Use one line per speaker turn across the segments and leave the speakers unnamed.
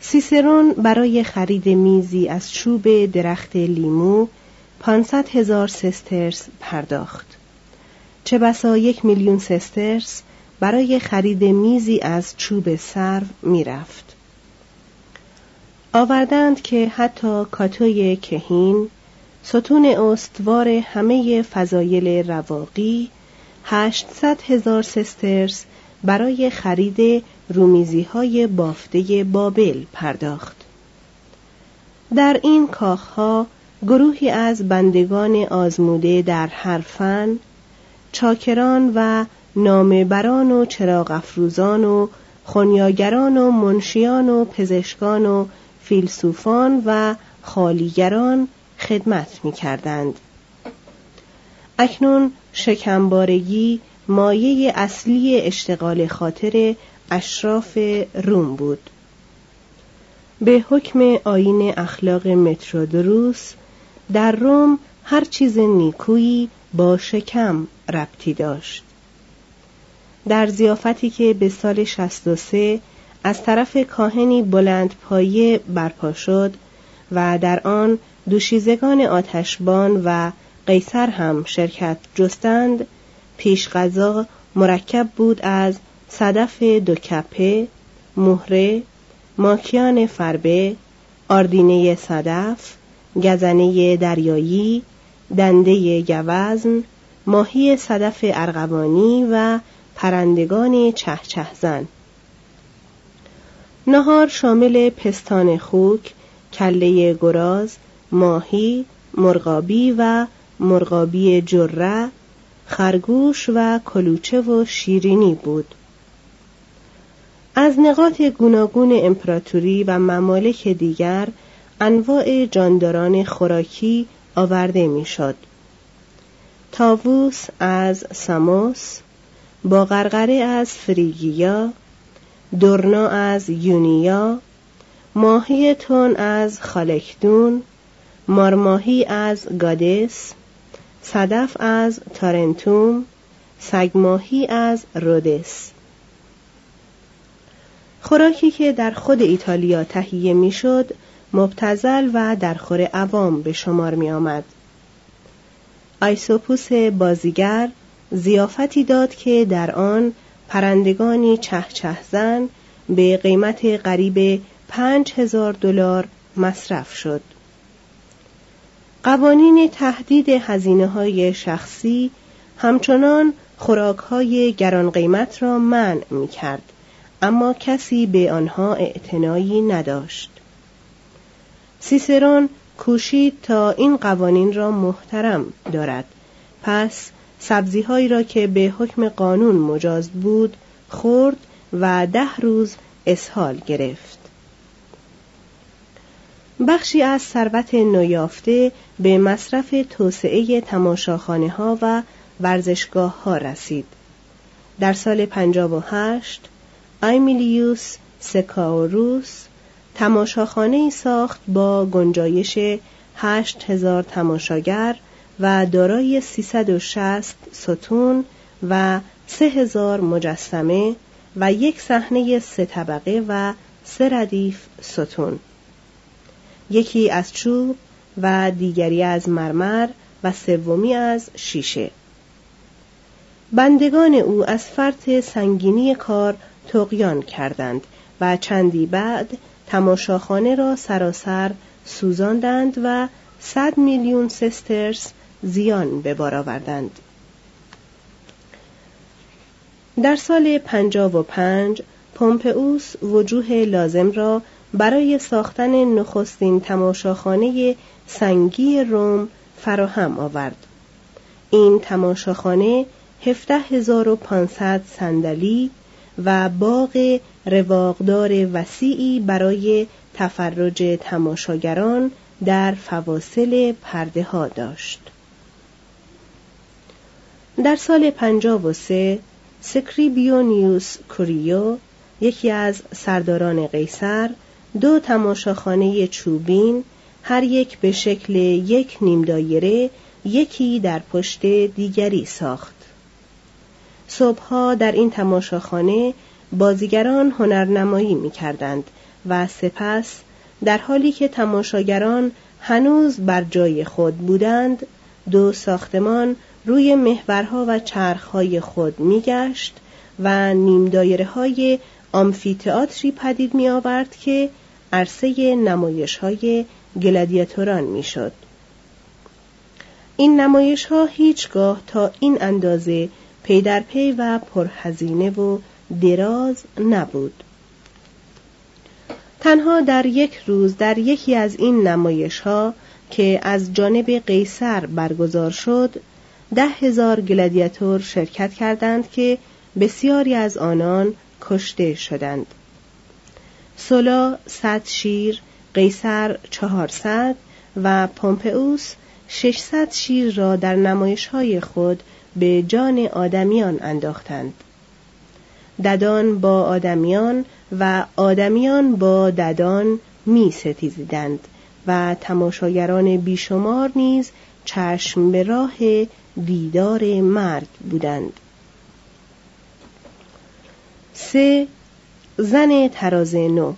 سیسرون برای خرید میزی از چوب درخت لیمو 500 هزار سسترس پرداخت. چه بسا یک میلیون سسترس برای خرید میزی از چوب سرو می‌رفت. آوردند که حتی کاتوی کهین ستون استوار همه فضایل رواقی 800 هزار سسترس برای خرید رومیزی های بافته بابل پرداخت در این کاخها گروهی از بندگان آزموده در هر فن چاکران و نامبران و چراغ افروزان و خونیاگران و منشیان و پزشکان و فیلسوفان و خالیگران خدمت می کردند. اکنون شکمبارگی مایه اصلی اشتغال خاطر اشراف روم بود. به حکم آین اخلاق مترودروس در روم هر چیز نیکویی با شکم ربطی داشت. در زیافتی که به سال 63 از طرف کاهنی بلند پایه برپا شد و در آن دوشیزگان آتشبان و قیصر هم شرکت جستند پیش غذا مرکب بود از صدف دو کپه، مهره، ماکیان فربه، آردینه صدف، گزنه دریایی، دنده گوزن، ماهی صدف ارغوانی و پرندگان چهچه زن. نهار شامل پستان خوک، کله گراز، ماهی، مرغابی و مرغابی جره، خرگوش و کلوچه و شیرینی بود. از نقاط گوناگون امپراتوری و ممالک دیگر انواع جانداران خوراکی آورده می‌شد. تاووس از ساموس، با از فریگیا، درنا از یونیا، ماهی تون از خالکدون، مارماهی از گادس، صدف از تارنتوم، سگماهی از رودس خوراکی که در خود ایتالیا تهیه می‌شد مبتزل و در خور عوام به شمار می آمد. آیسوپوس بازیگر زیافتی داد که در آن پرندگانی چه چه زن به قیمت قریب پنج هزار دلار مصرف شد. قوانین تهدید هزینه های شخصی همچنان خوراک های گران قیمت را منع می کرد اما کسی به آنها اعتنایی نداشت. سیسرون کوشید تا این قوانین را محترم دارد. پس سبزیهایی را که به حکم قانون مجاز بود خورد و ده روز اسهال گرفت. بخشی از ثروت نویافته به مصرف توسعه تماشاخانه ها و ورزشگاه ها رسید. در سال 58 ایمیلیوس سکاوروس تماشاخانه ای ساخت با گنجایش هشت هزار تماشاگر و دارای 360 ستون و سه هزار مجسمه و یک صحنه سه طبقه و سه ردیف ستون. یکی از چوب و دیگری از مرمر و سومی از شیشه. بندگان او از فرط سنگینی کار تقیان کردند و چندی بعد تماشاخانه را سراسر سوزاندند و صد میلیون سسترس زیان به بار آوردند. در سال پنجاب و پنج پومپئوس وجوه لازم را برای ساختن نخستین تماشاخانه سنگی روم فراهم آورد این تماشاخانه 17500 صندلی و باغ رواقدار وسیعی برای تفرج تماشاگران در فواصل پرده ها داشت. در سال 53 سکریبیونیوس کوریو یکی از سرداران قیصر دو تماشاخانه چوبین هر یک به شکل یک نیم دایره یکی در پشت دیگری ساخت. صبحها در این تماشاخانه بازیگران هنرنمایی می کردند و سپس در حالی که تماشاگران هنوز بر جای خود بودند دو ساختمان روی محورها و چرخهای خود میگشت و نیم دایره های آمفیتئاتری پدید می آورد که عرصه نمایش های گلادیاتوران می شد. این نمایش ها هیچگاه تا این اندازه پی در پی و پرهزینه و دراز نبود تنها در یک روز در یکی از این نمایش ها که از جانب قیصر برگزار شد ده هزار گلادیاتور شرکت کردند که بسیاری از آنان کشته شدند سولا صد شیر قیصر چهارصد و پومپئوس ششصد شیر را در نمایش های خود به جان آدمیان انداختند. ددان با آدمیان و آدمیان با ددان می ستیزیدند و تماشاگران بیشمار نیز چشم به راه دیدار مرگ بودند. سه زن تراز نو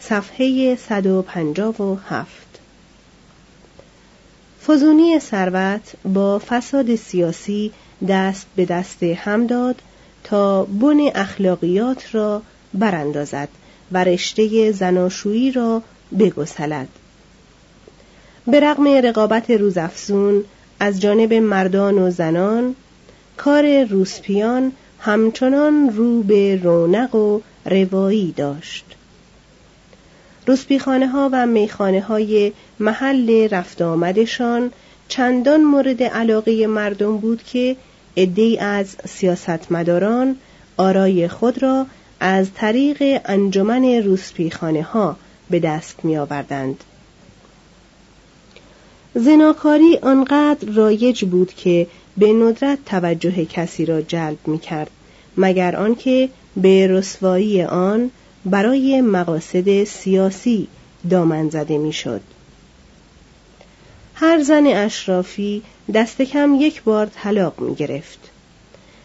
صفحه 157 فزونی ثروت با فساد سیاسی دست به دست هم داد تا بن اخلاقیات را براندازد و رشته زناشویی را بگسلد. به رغم رقابت روزافزون از جانب مردان و زنان کار روسپیان همچنان رو به رونق و روایی داشت روسپیخانه ها و میخانه های محل رفت آمدشان چندان مورد علاقه مردم بود که عدهای از سیاستمداران آرای خود را از طریق انجمن روسپیخانه ها به دست می آوردند. زناکاری آنقدر رایج بود که به ندرت توجه کسی را جلب می کرد مگر آنکه به رسوایی آن برای مقاصد سیاسی دامن زده می‌شد. هر زن اشرافی دست کم یک بار طلاق می گرفت.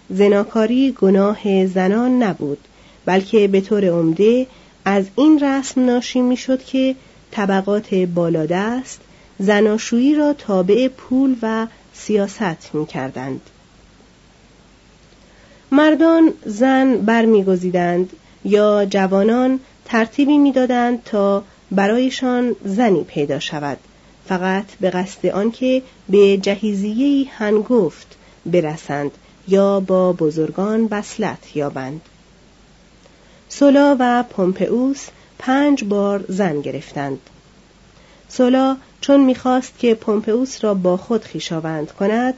زناکاری گناه زنان نبود بلکه به طور عمده از این رسم ناشی می شد که طبقات بالادست زناشویی را تابع پول و سیاست می کردند. مردان زن برمیگزیدند یا جوانان ترتیبی می‌دادند تا برایشان زنی پیدا شود. فقط به قصد آنکه به جهیزیه هنگفت برسند یا با بزرگان وصلت یابند. سولا و پومپئوس پنج بار زن گرفتند. سولا چون می‌خواست که پومپئوس را با خود خیشاوند کند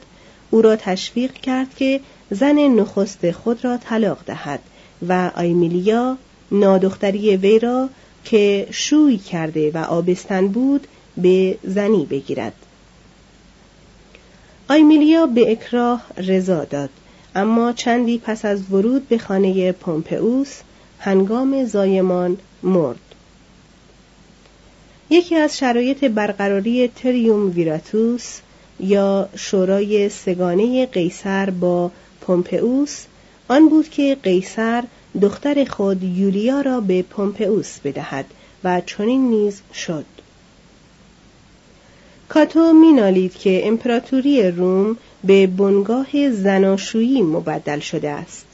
او را تشویق کرد که زن نخست خود را طلاق دهد و آیمیلیا نادختری وی را که شوی کرده و آبستن بود به زنی بگیرد. آیمیلیا به اکراه رضا داد اما چندی پس از ورود به خانه پومپئوس هنگام زایمان مرد. یکی از شرایط برقراری تریوم ویراتوس یا شورای سگانه قیصر با پومپئوس آن بود که قیصر دختر خود یولیا را به پومپئوس بدهد و چنین نیز شد. کاتو مینالید که امپراتوری روم به بنگاه زناشویی مبدل شده است.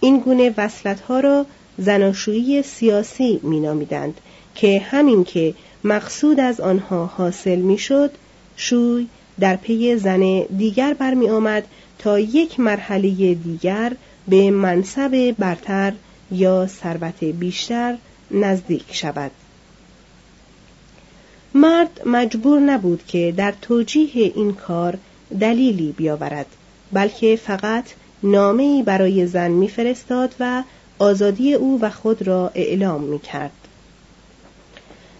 این گونه وصلتها را زناشویی سیاسی مینامیدند که همین که مقصود از آنها حاصل می‌شد شوی در پی زن دیگر برمی آمد تا یک مرحله دیگر به منصب برتر یا ثروت بیشتر نزدیک شود مرد مجبور نبود که در توجیه این کار دلیلی بیاورد بلکه فقط نامهای برای زن میفرستاد و آزادی او و خود را اعلام می کرد.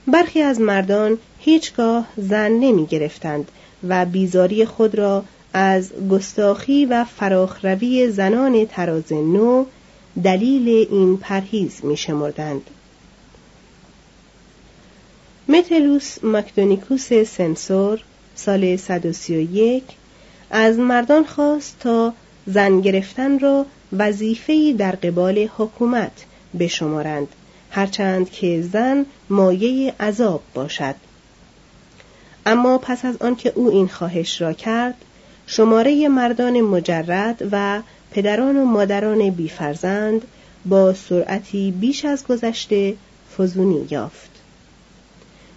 برخی از مردان هیچگاه زن نمی گرفتند و بیزاری خود را از گستاخی و فراخروی زنان تراز نو دلیل این پرهیز می شمردند. متلوس مکدونیکوس سنسور سال 131 از مردان خواست تا زن گرفتن را وظیفه‌ای در قبال حکومت بشمارند هرچند که زن مایه عذاب باشد اما پس از آنکه او این خواهش را کرد شماره مردان مجرد و پدران و مادران بیفرزند با سرعتی بیش از گذشته فزونی یافت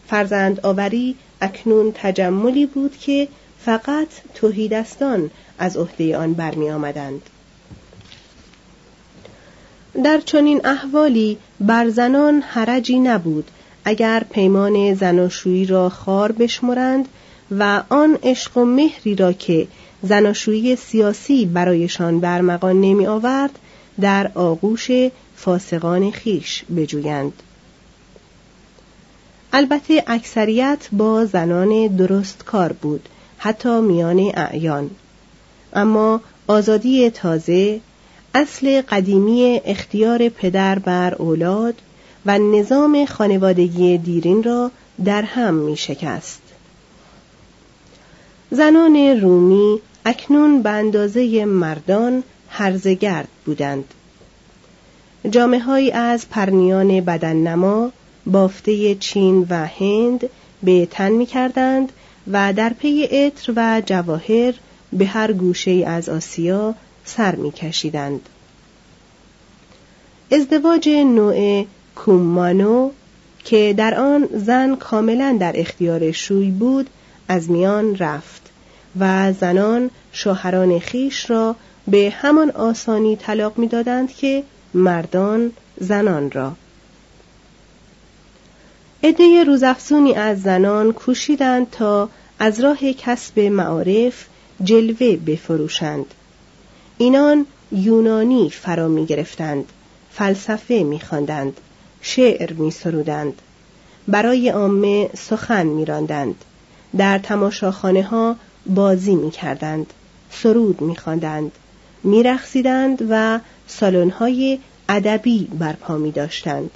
فرزند آوری اکنون تجملی بود که فقط توهیدستان از عهده آن برمی آمدند. در چنین احوالی بر زنان حرجی نبود اگر پیمان زناشویی را خار بشمرند و آن عشق و مهری را که زناشویی سیاسی برایشان برمغان نمی آورد در آغوش فاسقان خیش بجویند. البته اکثریت با زنان درست کار بود حتی میان اعیان. اما آزادی تازه اصل قدیمی اختیار پدر بر اولاد و نظام خانوادگی دیرین را در هم می شکست. زنان رومی اکنون به اندازه مردان هرزگرد بودند. جامعه از پرنیان بدن نما بافته چین و هند به تن می کردند و در پی عطر و جواهر به هر گوشه از آسیا سر می کشیدند. ازدواج نوع کومانو که در آن زن کاملا در اختیار شوی بود از میان رفت و زنان شوهران خیش را به همان آسانی طلاق می‌دادند که مردان زنان را. عده روزافزونی از زنان کوشیدند تا از راه کسب معارف جلوه بفروشند. اینان یونانی فرا می گرفتند فلسفه می خواندند شعر می سرودند برای عامه سخن می راندند در تماشاخانه ها بازی می کردند سرود می خواندند می رخصیدند و سالن‌های ادبی برپا می داشتند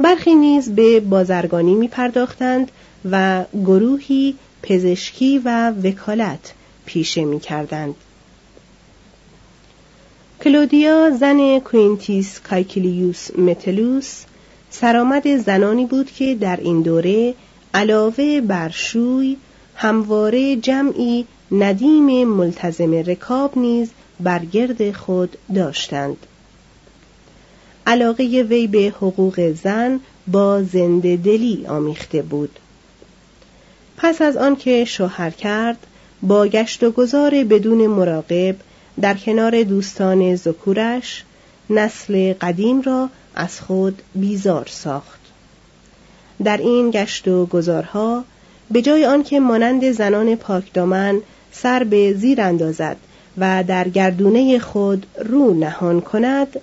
برخی نیز به بازرگانی می پرداختند و گروهی پزشکی و وکالت پیشه می کردند. کلودیا زن کوینتیس کایکلیوس متلوس سرآمد زنانی بود که در این دوره علاوه بر شوی همواره جمعی ندیم ملتزم رکاب نیز بر گرد خود داشتند. علاقه وی به حقوق زن با زنده دلی آمیخته بود. پس از آنکه شوهر کرد با گشت و گذار بدون مراقب در کنار دوستان ذکورش نسل قدیم را از خود بیزار ساخت. در این گشت و گذارها به جای آنکه مانند زنان پاکدامن سر به زیر اندازد و در گردونه خود رو نهان کند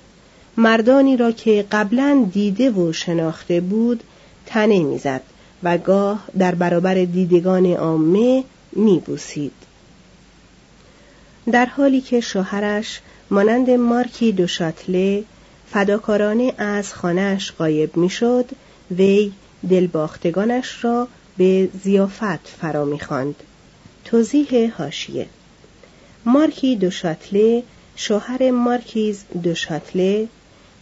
مردانی را که قبلا دیده و شناخته بود تنه می‌زد و گاه در برابر دیدگان عامه میبوسید. در حالی که شوهرش مانند مارکی دوشاتله فداکارانه از خانهاش غایب می‌شد وی دلباختگانش را به زیافت فرا می‌خواند. توضیح هاشیه مارکی دوشاتله شوهر مارکیز دوشاتله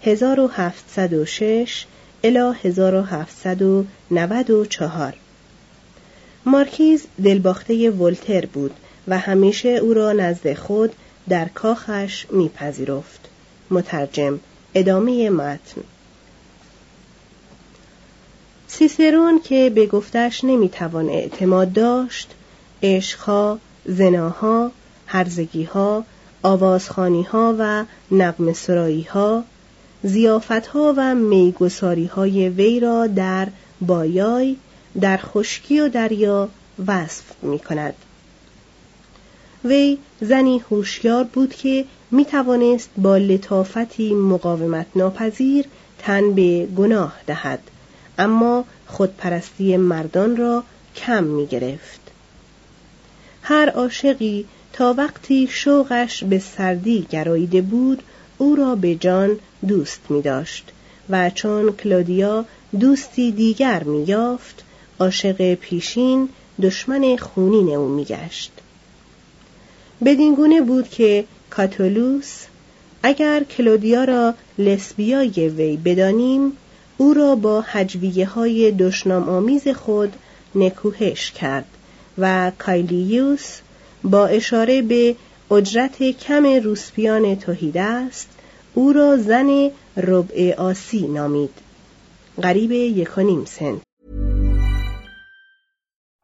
1706 الی 1794 مارکیز دلباخته ولتر بود. و همیشه او را نزد خود در کاخش میپذیرفت مترجم ادامه متن سیسرون که به گفتش نمی‌توان اعتماد داشت عشقها زناها هرزگیها آوازخانیها و نقم سراییها زیافتها و میگساریهای وی را در بایای در خشکی و دریا وصف می کند. وی زنی هوشیار بود که می توانست با لطافتی مقاومت ناپذیر تن به گناه دهد اما خودپرستی مردان را کم می گرفت. هر عاشقی تا وقتی شوقش به سردی گراییده بود او را به جان دوست می داشت و چون کلودیا دوستی دیگر می یافت عاشق پیشین دشمن خونین او می گشت بدین گونه بود که کاتولوس اگر کلودیا را لسبیای وی بدانیم او را با حجویه های دشنام آمیز خود نکوهش کرد و کایلیوس با اشاره به اجرت کم روسپیان توهیده است او را زن ربع آسی نامید. قریب یک و سن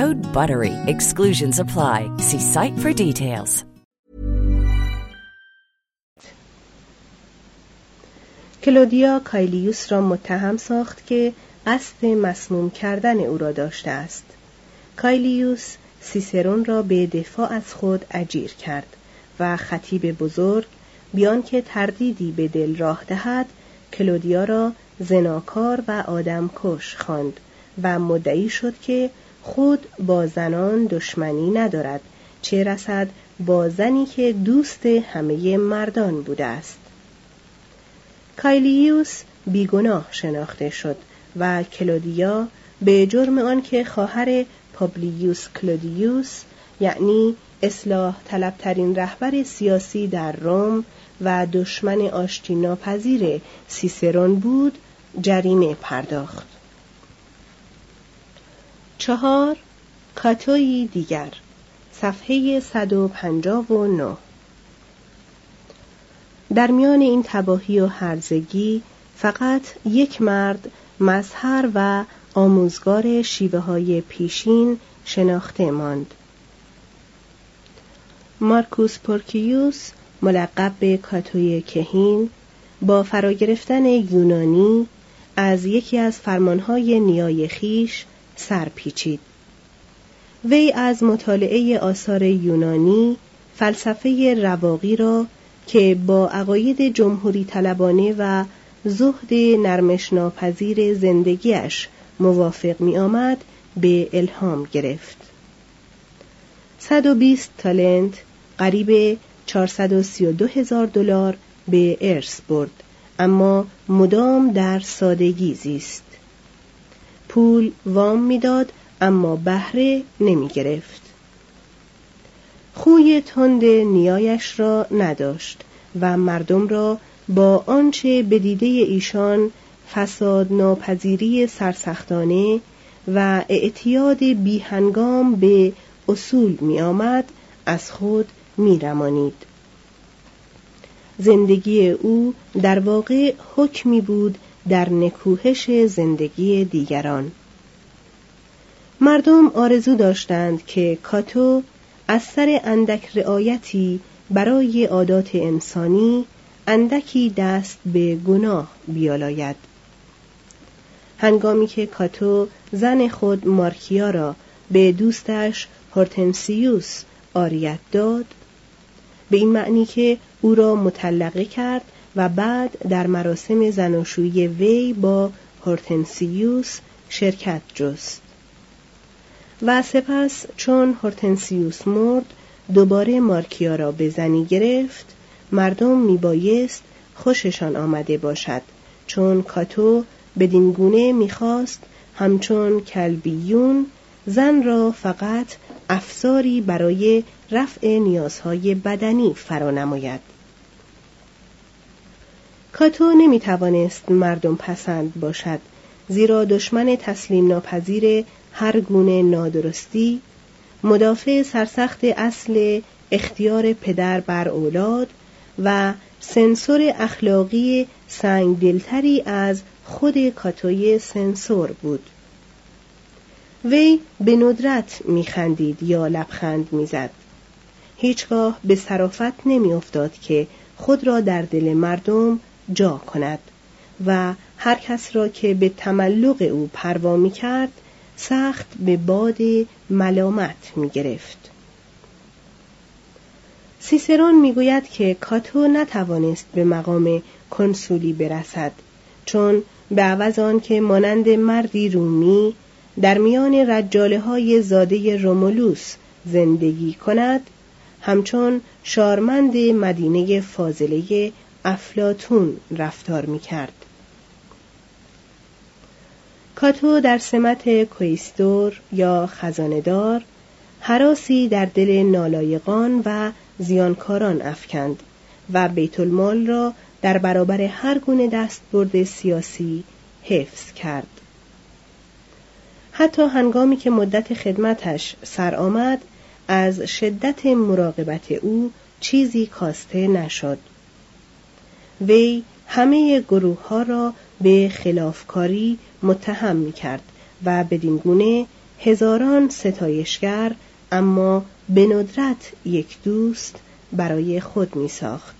Code BUTTERY. Exclusions apply. See site for details.
کلودیا کایلیوس را متهم ساخت که قصد مسموم کردن او را داشته است کایلیوس سیسرون را به دفاع از خود اجیر کرد و خطیب بزرگ بیان که تردیدی به دل راه دهد کلودیا را زناکار و آدمکش خواند و مدعی شد که خود با زنان دشمنی ندارد چه رسد با زنی که دوست همه مردان بوده است. کایلیوس بیگناه شناخته شد و کلودیا به جرم آنکه خواهر پابلیوس کلودیوس یعنی اصلاح طلبترین رهبر سیاسی در روم و دشمن آشتی ناپذیر سیسرون بود جریمه پرداخت. چهار کاتوی دیگر. صفحه 159 در میان این تباهی و هرزگی فقط یک مرد مظهر و آموزگار شیوه های پیشین شناخته ماند. مارکوس پورکیوس ملقب به کاتوی کهین با فراگرفتن یونانی از یکی از فرمانهای نیای خیش سر پیچید وی از مطالعه آثار یونانی فلسفه رواقی را که با عقاید جمهوری طلبانه و زهد نرمش ناپذیر زندگیش موافق می آمد به الهام گرفت. 120 تالنت قریب 432 هزار دلار به ارث برد اما مدام در سادگی زیست. پول وام می‌داد اما بهره نمی گرفت خوی تند نیایش را نداشت و مردم را با آنچه به دیده ایشان فساد ناپذیری سرسختانه و اعتیاد بیهنگام به اصول می آمد از خود می رمانید. زندگی او در واقع حکمی بود در نکوهش زندگی دیگران. مردم آرزو داشتند که کاتو از سر اندک رعایتی برای عادات انسانی اندکی دست به گناه بیالاید. هنگامی که کاتو زن خود مارکیا را به دوستش هورتنسیوس عاریت داد به این معنی که او را مطلقه کرد و بعد در مراسم زناشویی وی با هورتنسیوس شرکت جست. و سپس چون هورتنسیوس مرد دوباره مارکیا را به زنی گرفت مردم میبایست خوششان آمده باشد چون کاتو بدین گونه می‌خواست همچون کلبیون زن را فقط افساری برای رفع نیازهای بدنی فرانماید. کاتو نمی توانست مردم پسند باشد زیرا دشمن تسلیم ناپذیر هر گونه نادرستی مدافع سرسخت اصل اختیار پدر بر اولاد و سنسور اخلاقی سنگ دلتری از خود کاتوی سنسور بود. وی به ندرت میخندید یا لبخند می‌زد. هیچگاه به صرافت نمیافتاد که خود را در دل مردم جا کند و هر کس را که به تملق او پروا می کرد سخت به باد ملامت می گرفت. سیسرون می‌گوید که کاتو نتوانست به مقام کنسولی برسد چون به عوض آن که مانند مردی رومی در میان رجاله های زاده رومولوس زندگی کند همچون شارمند مدینه فاضله افلاتون رفتار می کرد. کاتو در سمت کویستور یا خزاندار حراسی در دل نالایقان و زیانکاران افکند و بیت المال را در برابر هر گونه دستبرد سیاسی حفظ کرد. حتی هنگامی که مدت خدمتش سر آمد از شدت مراقبت او چیزی کاسته نشد. وی همه گروه ها را به خلافکاری متهم می کرد و بدین گونه هزاران ستایشگر اما به ندرت یک دوست برای خود می ساخت.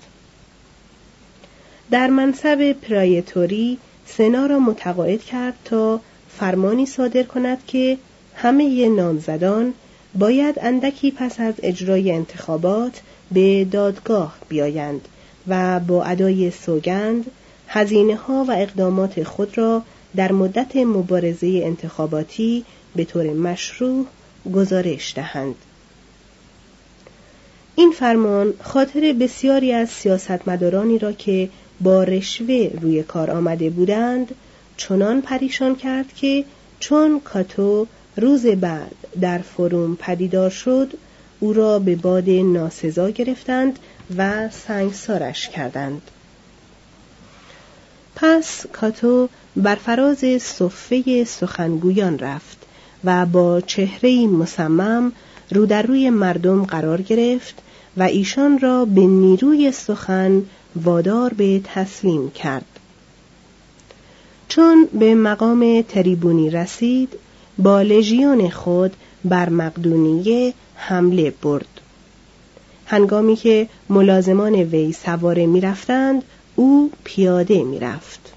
در منصب پرایتوری سنا را متقاعد کرد تا فرمانی صادر کند که همه نامزدان باید اندکی پس از اجرای انتخابات به دادگاه بیایند و با ادای سوگند هزینه ها و اقدامات خود را در مدت مبارزه انتخاباتی به طور مشروع گزارش دهند. این فرمان خاطر بسیاری از سیاستمدارانی را که با رشوه روی کار آمده بودند چنان پریشان کرد که چون کاتو روز بعد در فروم پدیدار شد او را به باد ناسزا گرفتند و سنگسارش کردند. پس کاتو بر فراز صفه سخنگویان رفت و با چهره مصمم رو در روی مردم قرار گرفت و ایشان را به نیروی سخن وادار به تسلیم کرد. چون به مقام تریبونی رسید با لژیون خود بر مقدونیه حمله برد. هنگامی که ملازمان وی سواره می‌رفتند او پیاده می‌رفت.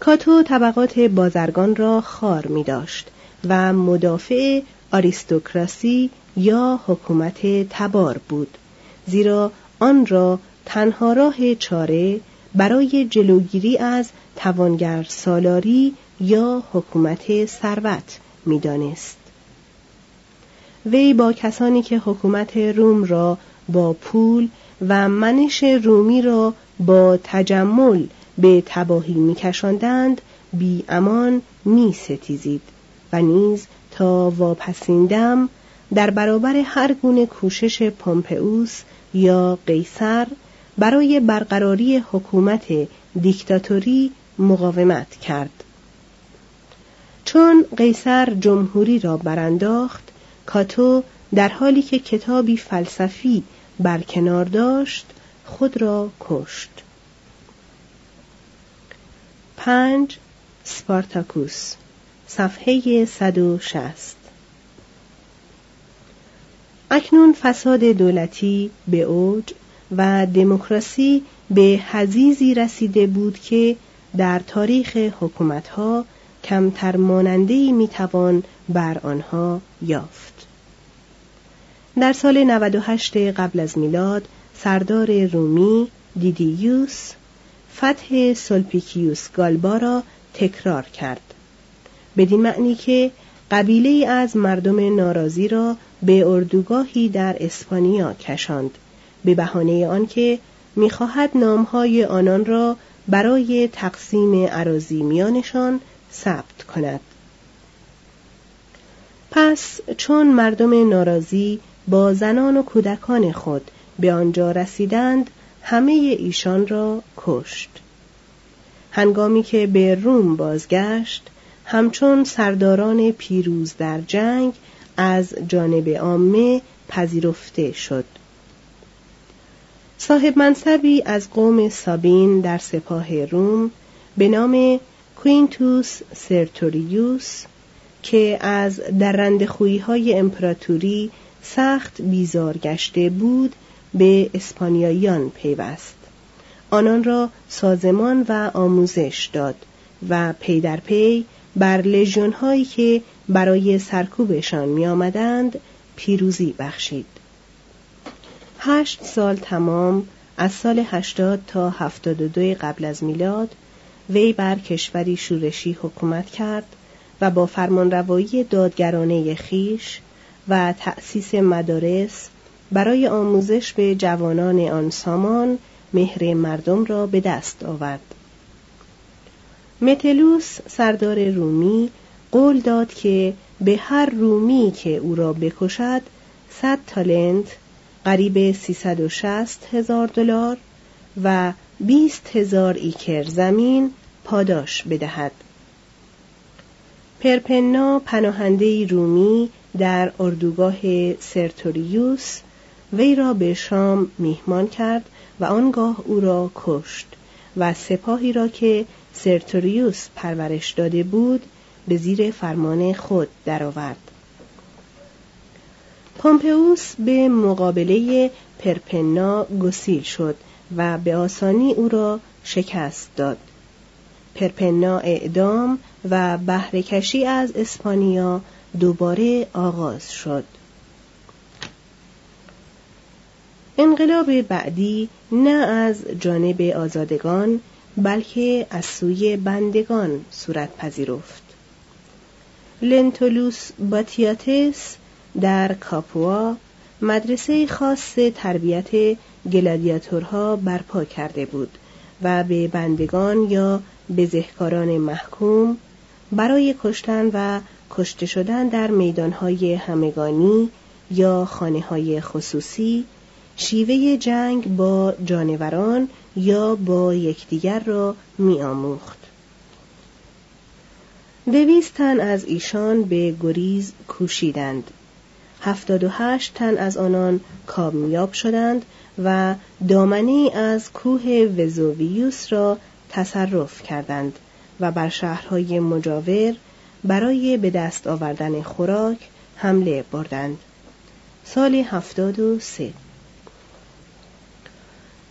کاتو طبقات بازرگان را خار می داشت و مدافع آریستوکراسی یا حکومت تبار بود زیرا آن را تنها راه چاره برای جلوگیری از توانگر سالاری یا حکومت ثروت می‌دانست. وی با کسانی که حکومت روم را با پول و منش رومی را با تجمل به تباهی میکشاندند بی امان می ستیزید و نیز تا واپسیندم در برابر هر گونه کوشش پومپئوس یا قیصر برای برقراری حکومت دیکتاتوری مقاومت کرد. چون قیصر جمهوری را برانداخت کاتو در حالی که کتابی فلسفی برکنار داشت خود را کشت. پنج سپارتاکوس صفحه 160 اکنون فساد دولتی به اوج و دموکراسی به حزیزی رسیده بود که در تاریخ حکومتها کمتر مانندهی می‌توان بر آنها یافت. در سال 98 قبل از میلاد سردار رومی دیدیوس فتح سلپیکیوس گالبا را تکرار کرد. بدین معنی که قبیله از مردم ناراضی را به اردوگاهی در اسپانیا کشاند به بهانه آنکه می‌خواهد نامهای آنان را برای تقسیم عراضی میانشان ثبت کند. پس چون مردم ناراضی با زنان و کودکان خود به آنجا رسیدند همه ایشان را کشت. هنگامی که به روم بازگشت همچون سرداران پیروز در جنگ از جانب عامه پذیرفته شد. صاحب منصبی از قوم سابین در سپاه روم به نام کوینتوس سرتوریوس که از درند های امپراتوری سخت بیزار گشته بود به اسپانیاییان پیوست. آنان را سازمان و آموزش داد و پی در پی بر لژیون هایی که برای سرکوبشان می آمدند پیروزی بخشید. هشت سال تمام از سال هشتاد تا هفتاد و دوی قبل از میلاد وی بر کشوری شورشی حکومت کرد و با فرمانروایی دادگرانه خیش و تأسیس مدارس برای آموزش به جوانان آن سامان مهر مردم را به دست آورد. متلوس سردار رومی قول داد که به هر رومی که او را بکشد صد تالنت قریب 360 هزار دلار و 20 هزار ایکر زمین پاداش بدهد پرپنا پناهنده رومی در اردوگاه سرتوریوس وی را به شام میهمان کرد و آنگاه او را کشت و سپاهی را که سرتوریوس پرورش داده بود به زیر فرمان خود درآورد. پومپئوس به مقابله پرپنا گسیل شد و به آسانی او را شکست داد. پرپنا اعدام و بهرهکشی از اسپانیا دوباره آغاز شد. انقلاب بعدی نه از جانب آزادگان بلکه از سوی بندگان صورت پذیرفت لنتولوس باتیاتس در کاپوا مدرسه خاص تربیت گلادیاتورها برپا کرده بود و به بندگان یا بزهکاران محکوم برای کشتن و کشته شدن در میدانهای همگانی یا خانه های خصوصی شیوه جنگ با جانوران یا با یکدیگر را می آموخت. دویست تن از ایشان به گریز کوشیدند. هفتاد و هشت تن از آنان کامیاب شدند و دامنه از کوه وزوویوس را تصرف کردند و بر شهرهای مجاور برای به دست آوردن خوراک حمله بردند. سال هفتاد و سه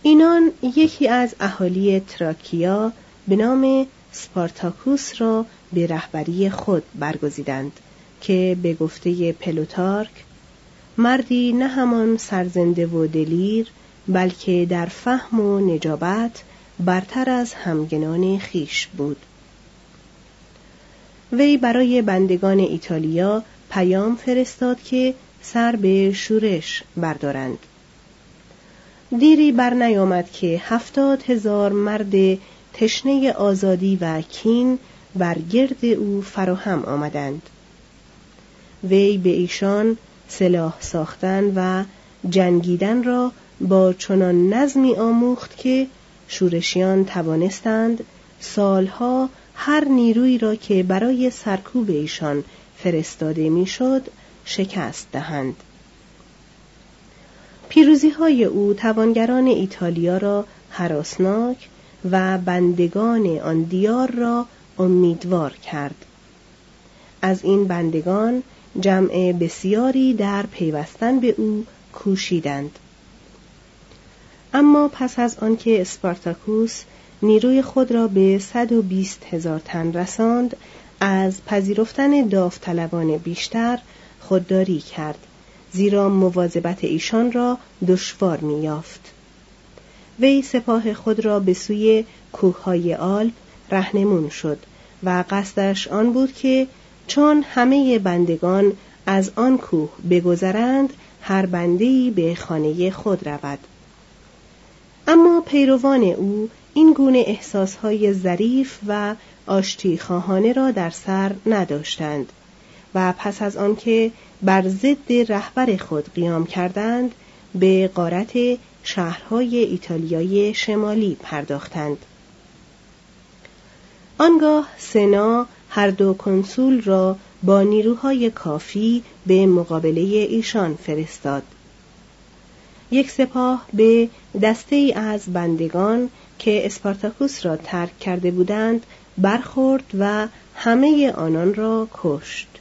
اینان یکی از اهالی تراکیا به نام سپارتاکوس را به رهبری خود برگزیدند که به گفته پلوتارک مردی نه همان سرزنده و دلیر بلکه در فهم و نجابت برتر از همگنان خیش بود. وی برای بندگان ایتالیا پیام فرستاد که سر به شورش بردارند. دیری بر نیامد که هفتاد هزار مرد تشنه آزادی و کین بر گرد او فراهم آمدند. وی به ایشان سلاح ساختن و جنگیدن را با چنان نظمی آموخت که شورشیان توانستند سالها هر نیروی را که برای سرکوب ایشان فرستاده می‌شد شکست دهند. پیروزی های او توانگران ایتالیا را حراسناک و بندگان آن دیار را امیدوار کرد. از این بندگان جمع بسیاری در پیوستن به او کوشیدند اما پس از آنکه اسپارتاکوس نیروی خود را به 120 هزار تن رساند از پذیرفتن داوطلبان بیشتر خودداری کرد زیرا مواظبت ایشان را دشوار می‌یافت. وی سپاه خود را به سوی کوههای آلپ رهنمون شد و قصدش آن بود که چون همه بندگان از آن کوه بگذرند هر بندهی به خانه خود رود. اما پیروان او این گونه احساسهای ظریف و آشتی خواهانه را در سر نداشتند و پس از آنکه بر ضد رهبر خود قیام کردند به قارت شهرهای ایتالیای شمالی پرداختند. آنگاه سنا هر دو کنسول را با نیروهای کافی به مقابله ایشان فرستاد. یک سپاه به دسته ای از بندگان که اسپارتاکوس را ترک کرده بودند برخورد و همه آنان را کشت.